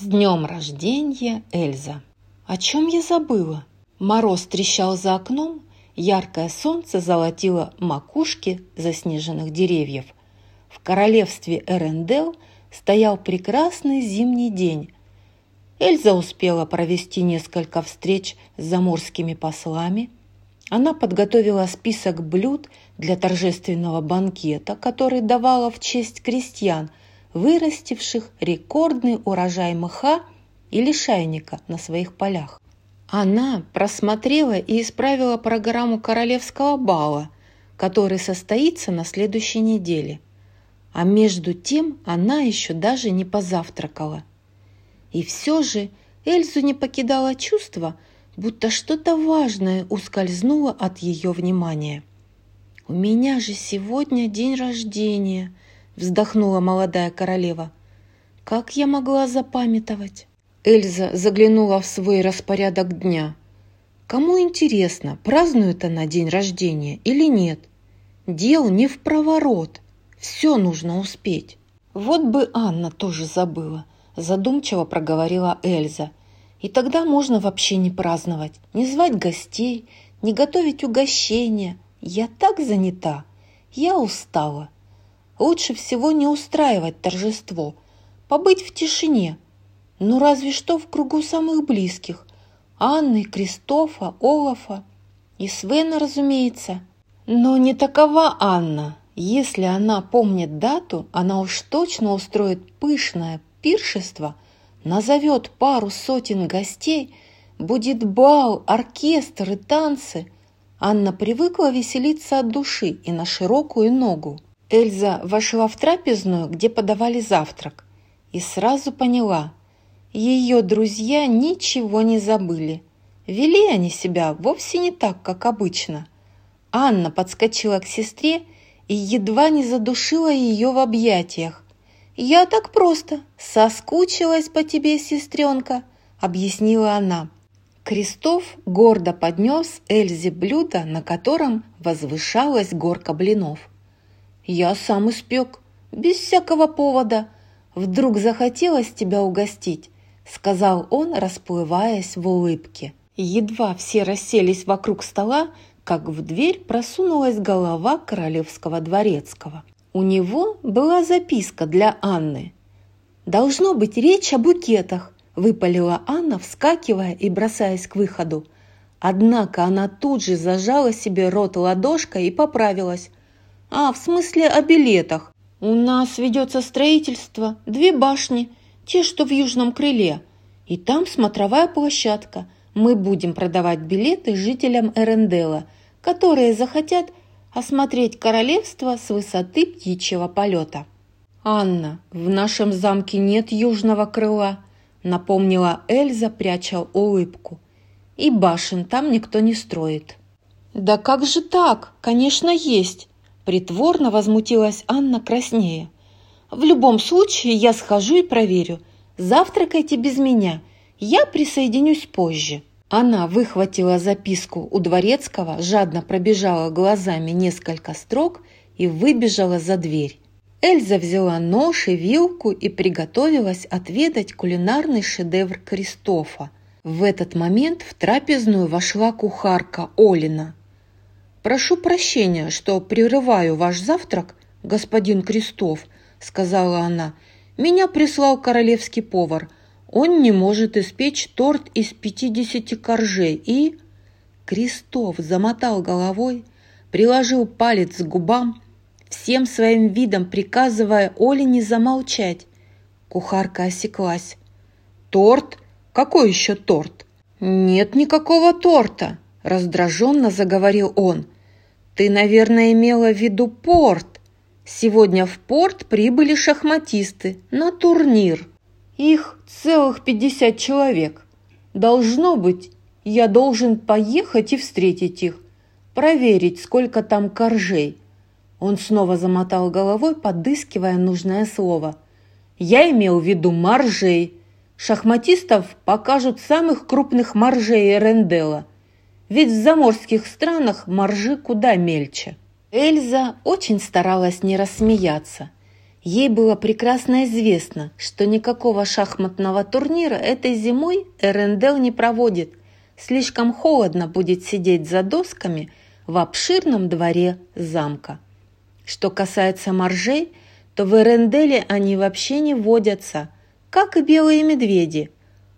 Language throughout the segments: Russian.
С днем рождения, Эльза! О чем я забыла? Мороз трещал за окном, яркое солнце золотило макушки заснеженных деревьев. В королевстве Эрендел стоял прекрасный зимний день. Эльза успела провести несколько встреч с заморскими послами. Она подготовила список блюд для торжественного банкета, который давала в честь крестьян – вырастивших рекордный урожай мха и лишайника на своих полях. Она просмотрела и исправила программу королевского бала, который состоится на следующей неделе. А между тем она еще даже не позавтракала. И все же Эльзу не покидало чувство, будто что-то важное ускользнуло от ее внимания. «У меня же сегодня день рождения», вздохнула молодая королева. Как я могла запамятовать? Эльза заглянула в свой распорядок дня. Кому интересно, празднует она день рождения или нет? Дел не в проворот. Все нужно успеть. Вот бы Анна тоже забыла, задумчиво проговорила Эльза. И тогда можно вообще не праздновать, не звать гостей, не готовить угощения. Я так занята. Я устала. Лучше всего не устраивать торжество, побыть в тишине. Ну разве что в кругу самых близких. Анны, Кристофа, Олафа и Свена, разумеется. Но не такова Анна. Если она помнит дату, она уж точно устроит пышное пиршество, назовет пару сотен гостей, будет бал, оркестр и танцы. Анна привыкла веселиться от души и на широкую ногу. Эльза вошла в трапезную, где подавали завтрак, и сразу поняла, ее друзья ничего не забыли. Вели они себя вовсе не так, как обычно. Анна подскочила к сестре и едва не задушила ее в объятиях. «Я так просто, соскучилась по тебе, сестренка», — объяснила она. Крестов гордо поднес Эльзе блюдо, на котором возвышалась горка блинов. Я сам испек, без всякого повода. Вдруг захотелось тебя угостить, сказал он, расплываясь в улыбке. Едва все расселись вокруг стола, как в дверь просунулась голова королевского дворецкого. У него была записка для Анны. «Должно быть речь о букетах», – выпалила Анна, вскакивая и бросаясь к выходу. Однако она тут же зажала себе рот ладошкой и поправилась. А, в смысле о билетах. У нас ведется строительство, две башни, те, что в южном крыле. И там смотровая площадка. Мы будем продавать билеты жителям Эрендела, которые захотят осмотреть королевство с высоты птичьего полета. «Анна, в нашем замке нет южного крыла», — напомнила Эльза, пряча улыбку. «И башен там никто не строит». «Да как же так? Конечно, есть. Притворно возмутилась Анна краснее. «В любом случае я схожу и проверю. Завтракайте без меня. Я присоединюсь позже». Она выхватила записку у Дворецкого, жадно пробежала глазами несколько строк и выбежала за дверь. Эльза взяла нож и вилку и приготовилась отведать кулинарный шедевр Кристофа. В этот момент в трапезную вошла кухарка Олина. «Прошу прощения, что прерываю ваш завтрак, господин Крестов», — сказала она. «Меня прислал королевский повар. Он не может испечь торт из пятидесяти коржей и...» Крестов замотал головой, приложил палец к губам, всем своим видом приказывая Оле не замолчать. Кухарка осеклась. «Торт? Какой еще торт?» «Нет никакого торта!» – раздраженно заговорил он – ты, наверное, имела в виду порт. Сегодня в порт прибыли шахматисты на турнир. Их целых пятьдесят человек. Должно быть, я должен поехать и встретить их, проверить, сколько там коржей. Он снова замотал головой, подыскивая нужное слово. Я имел в виду маржей. Шахматистов покажут самых крупных маржей Эрендела – ведь в заморских странах моржи куда мельче. Эльза очень старалась не рассмеяться. Ей было прекрасно известно, что никакого шахматного турнира этой зимой Эрендел не проводит. Слишком холодно будет сидеть за досками в обширном дворе замка. Что касается моржей, то в Эренделе они вообще не водятся, как и белые медведи.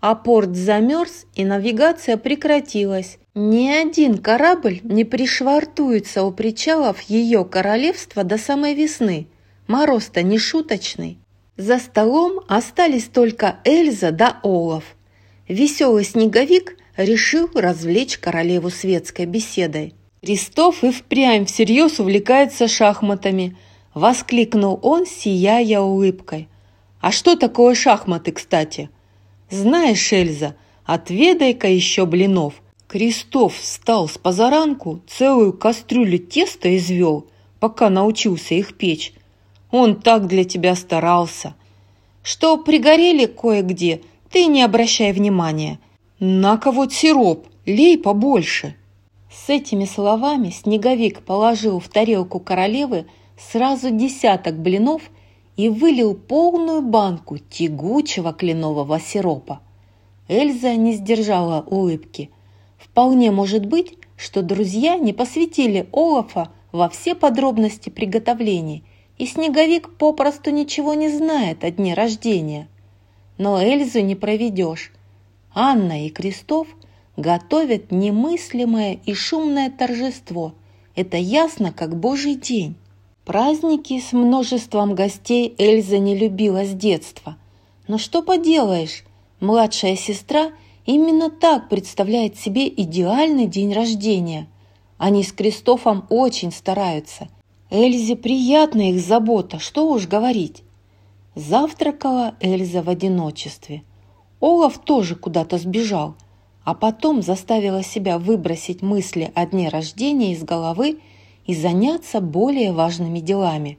А порт замерз, и навигация прекратилась. Ни один корабль не пришвартуется у причалов ее королевства до самой весны – Мороз-то не шуточный. За столом остались только Эльза да Олаф. Веселый снеговик решил развлечь королеву светской беседой. Крестов и впрямь всерьез увлекается шахматами, воскликнул он, сияя улыбкой. А что такое шахматы, кстати? Знаешь, Эльза, отведай-ка еще блинов. Крестов встал с позаранку, целую кастрюлю теста извел, пока научился их печь, он так для тебя старался. Что пригорели кое-где, ты не обращай внимания. На-ка вот сироп, лей побольше». С этими словами Снеговик положил в тарелку королевы сразу десяток блинов и вылил полную банку тягучего кленового сиропа. Эльза не сдержала улыбки. Вполне может быть, что друзья не посвятили Олафа во все подробности приготовлений – и Снеговик попросту ничего не знает о дне рождения. Но Эльзу не проведешь. Анна и Крестов готовят немыслимое и шумное торжество. Это ясно, как божий день. Праздники с множеством гостей Эльза не любила с детства. Но что поделаешь, младшая сестра именно так представляет себе идеальный день рождения. Они с Кристофом очень стараются – Эльзе приятна их забота, что уж говорить. Завтракала Эльза в одиночестве. Олаф тоже куда-то сбежал, а потом заставила себя выбросить мысли о дне рождения из головы и заняться более важными делами.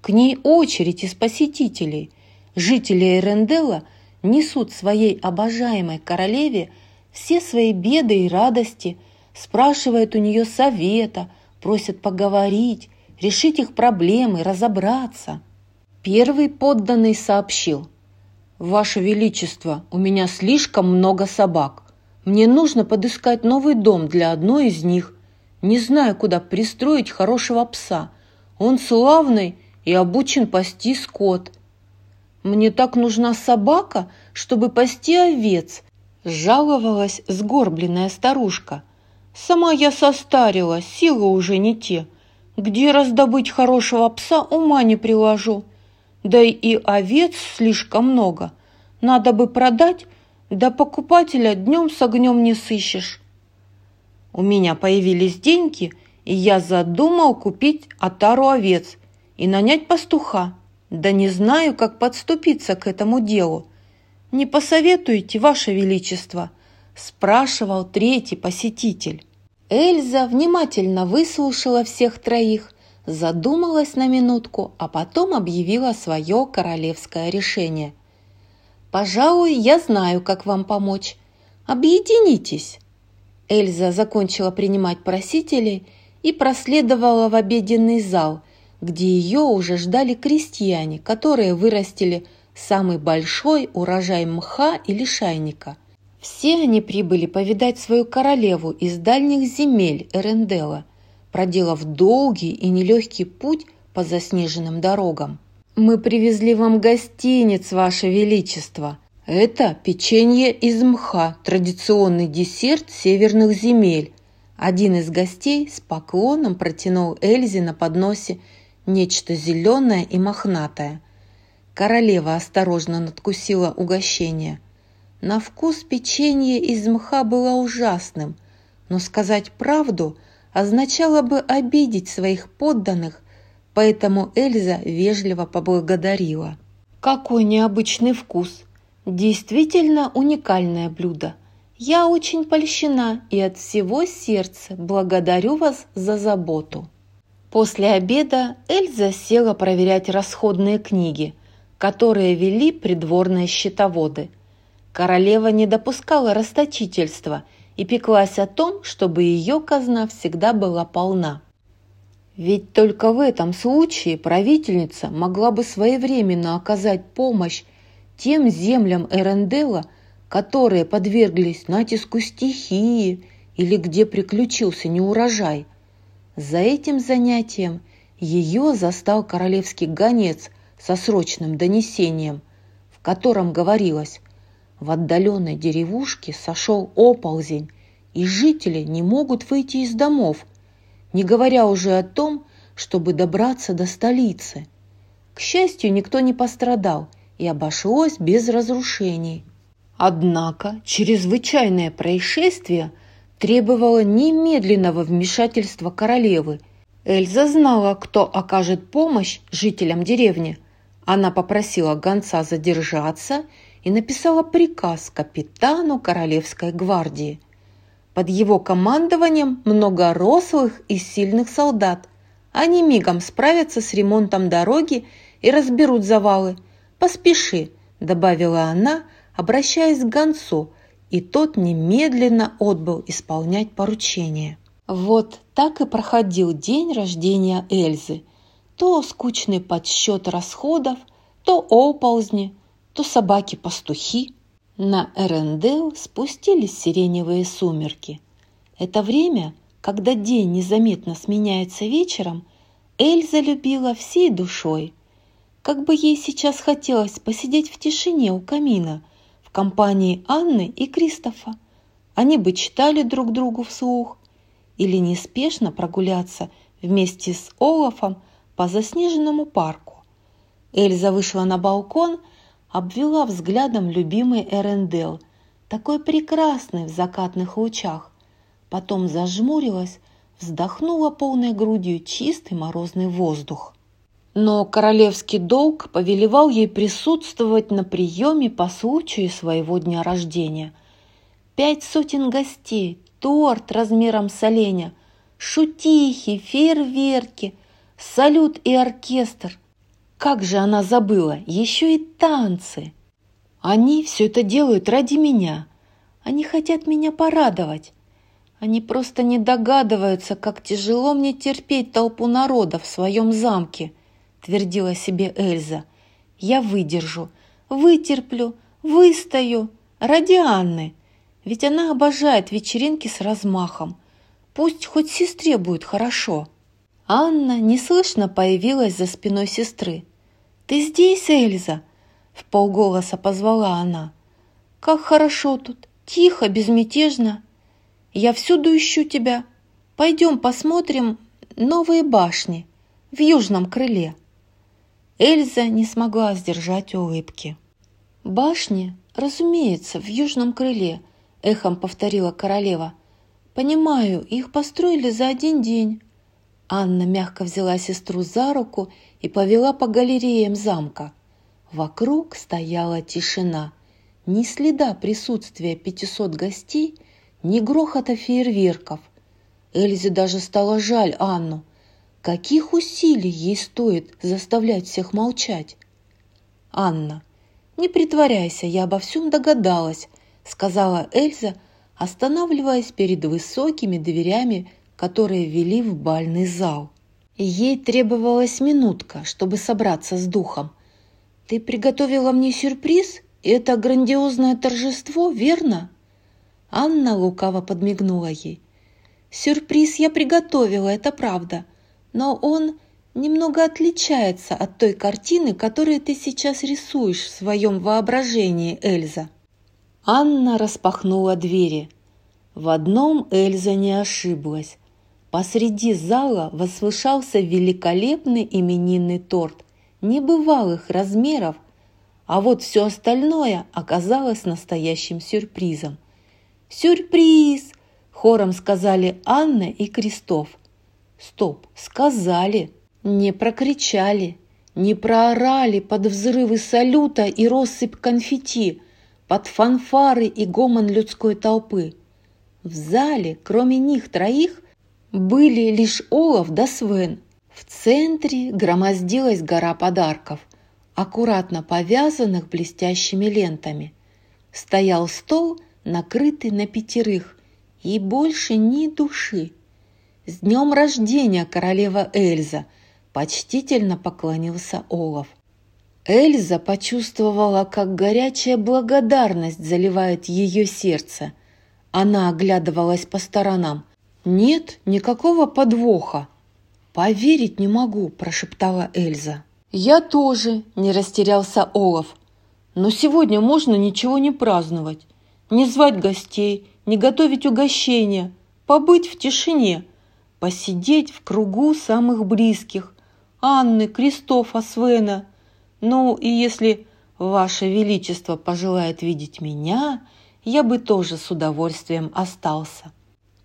К ней очередь из посетителей. Жители Эренделла несут своей обожаемой королеве все свои беды и радости, спрашивают у нее совета, просят поговорить, решить их проблемы, разобраться. Первый подданный сообщил. «Ваше Величество, у меня слишком много собак. Мне нужно подыскать новый дом для одной из них. Не знаю, куда пристроить хорошего пса. Он славный и обучен пасти скот. Мне так нужна собака, чтобы пасти овец», жаловалась сгорбленная старушка. «Сама я состарилась, силы уже не те. Где раздобыть хорошего пса, ума не приложу. Да и овец слишком много. Надо бы продать, да покупателя днем с огнем не сыщешь. У меня появились деньги, и я задумал купить отару овец и нанять пастуха. Да не знаю, как подступиться к этому делу. Не посоветуете, Ваше Величество?» – спрашивал третий посетитель. Эльза внимательно выслушала всех троих, задумалась на минутку, а потом объявила свое королевское решение. «Пожалуй, я знаю, как вам помочь. Объединитесь!» Эльза закончила принимать просителей и проследовала в обеденный зал, где ее уже ждали крестьяне, которые вырастили самый большой урожай мха и лишайника – все они прибыли повидать свою королеву из дальних земель Эрендела, проделав долгий и нелегкий путь по заснеженным дорогам. «Мы привезли вам гостиниц, Ваше Величество. Это печенье из мха, традиционный десерт северных земель». Один из гостей с поклоном протянул Эльзе на подносе нечто зеленое и мохнатое. Королева осторожно надкусила угощение. На вкус печенье из мха было ужасным, но сказать правду означало бы обидеть своих подданных, поэтому Эльза вежливо поблагодарила. «Какой необычный вкус! Действительно уникальное блюдо! Я очень польщена и от всего сердца благодарю вас за заботу!» После обеда Эльза села проверять расходные книги, которые вели придворные счетоводы – Королева не допускала расточительства и пеклась о том, чтобы ее казна всегда была полна. Ведь только в этом случае правительница могла бы своевременно оказать помощь тем землям Эрендела, которые подверглись натиску стихии или где приключился неурожай. За этим занятием ее застал королевский гонец со срочным донесением, в котором говорилось «В отдаленной деревушке сошел оползень, и жители не могут выйти из домов, не говоря уже о том, чтобы добраться до столицы. К счастью, никто не пострадал, и обошлось без разрушений. Однако чрезвычайное происшествие требовало немедленного вмешательства королевы. Эльза знала, кто окажет помощь жителям деревни. Она попросила гонца задержаться и написала приказ капитану Королевской гвардии. Под его командованием много рослых и сильных солдат. Они мигом справятся с ремонтом дороги и разберут завалы. «Поспеши», – добавила она, обращаясь к гонцу, и тот немедленно отбыл исполнять поручение. Вот так и проходил день рождения Эльзы. То скучный подсчет расходов, то оползни, то собаки-пастухи. На Эрендел спустились сиреневые сумерки. Это время, когда день незаметно сменяется вечером, Эльза любила всей душой. Как бы ей сейчас хотелось посидеть в тишине у камина компании Анны и Кристофа. Они бы читали друг другу вслух или неспешно прогуляться вместе с Олафом по заснеженному парку. Эльза вышла на балкон – обвела взглядом любимый Эрендел, такой прекрасный в закатных лучах. Потом зажмурилась, вздохнула полной грудью чистый морозный воздух. Но королевский долг повелевал ей присутствовать на приеме по случаю своего дня рождения. Пять сотен гостей, торт размером с оленя, шутихи, фейерверки, салют и оркестр – как же она забыла, еще и танцы. Они все это делают ради меня. Они хотят меня порадовать. Они просто не догадываются, как тяжело мне терпеть толпу народа в своем замке, твердила себе Эльза. Я выдержу, вытерплю, выстою ради Анны. Ведь она обожает вечеринки с размахом. Пусть хоть сестре будет хорошо. Анна неслышно появилась за спиной сестры. «Ты здесь, Эльза?» – в полголоса позвала она. «Как хорошо тут, тихо, безмятежно. Я всюду ищу тебя. Пойдем посмотрим новые башни в южном крыле». Эльза не смогла сдержать улыбки. «Башни, разумеется, в южном крыле», – эхом повторила королева. «Понимаю, их построили за один день». Анна мягко взяла сестру за руку и повела по галереям замка. Вокруг стояла тишина. Ни следа присутствия пятисот гостей, ни грохота фейерверков. Эльзе даже стало жаль Анну. Каких усилий ей стоит заставлять всех молчать? «Анна, не притворяйся, я обо всем догадалась», сказала Эльза, останавливаясь перед высокими дверями, которые вели в бальный зал. Ей требовалась минутка, чтобы собраться с духом. «Ты приготовила мне сюрприз? Это грандиозное торжество, верно?» Анна лукаво подмигнула ей. «Сюрприз я приготовила, это правда, но он немного отличается от той картины, которую ты сейчас рисуешь в своем воображении, Эльза». Анна распахнула двери. В одном Эльза не ошиблась. Посреди зала возвышался великолепный именинный торт небывалых размеров, а вот все остальное оказалось настоящим сюрпризом. «Сюрприз!» – хором сказали Анна и Крестов. «Стоп, сказали!» Не прокричали, не проорали под взрывы салюта и россыпь конфетти, под фанфары и гомон людской толпы. В зале, кроме них троих, были лишь Олаф да Свен. В центре громоздилась гора подарков, аккуратно повязанных блестящими лентами. Стоял стол, накрытый на пятерых, и больше ни души. «С днем рождения, королева Эльза!» – почтительно поклонился Олаф. Эльза почувствовала, как горячая благодарность заливает ее сердце. Она оглядывалась по сторонам. «Нет никакого подвоха!» «Поверить не могу», – прошептала Эльза. «Я тоже», – не растерялся Олаф. «Но сегодня можно ничего не праздновать, не звать гостей, не готовить угощения, побыть в тишине, посидеть в кругу самых близких – Анны, Кристофа, Свена. Ну и если Ваше Величество пожелает видеть меня, я бы тоже с удовольствием остался».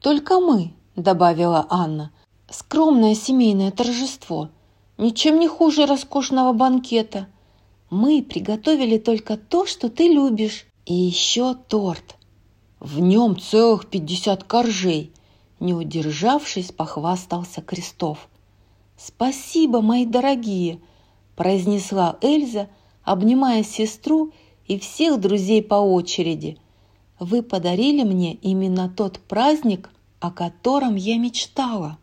«Только мы», – добавила Анна, – «скромное семейное торжество, ничем не хуже роскошного банкета. Мы приготовили только то, что ты любишь, и еще торт. В нем целых пятьдесят коржей, не удержавшись, похвастался Крестов. «Спасибо, мои дорогие!» – произнесла Эльза, обнимая сестру и всех друзей по очереди. «Вы подарили мне именно тот праздник, о котором я мечтала».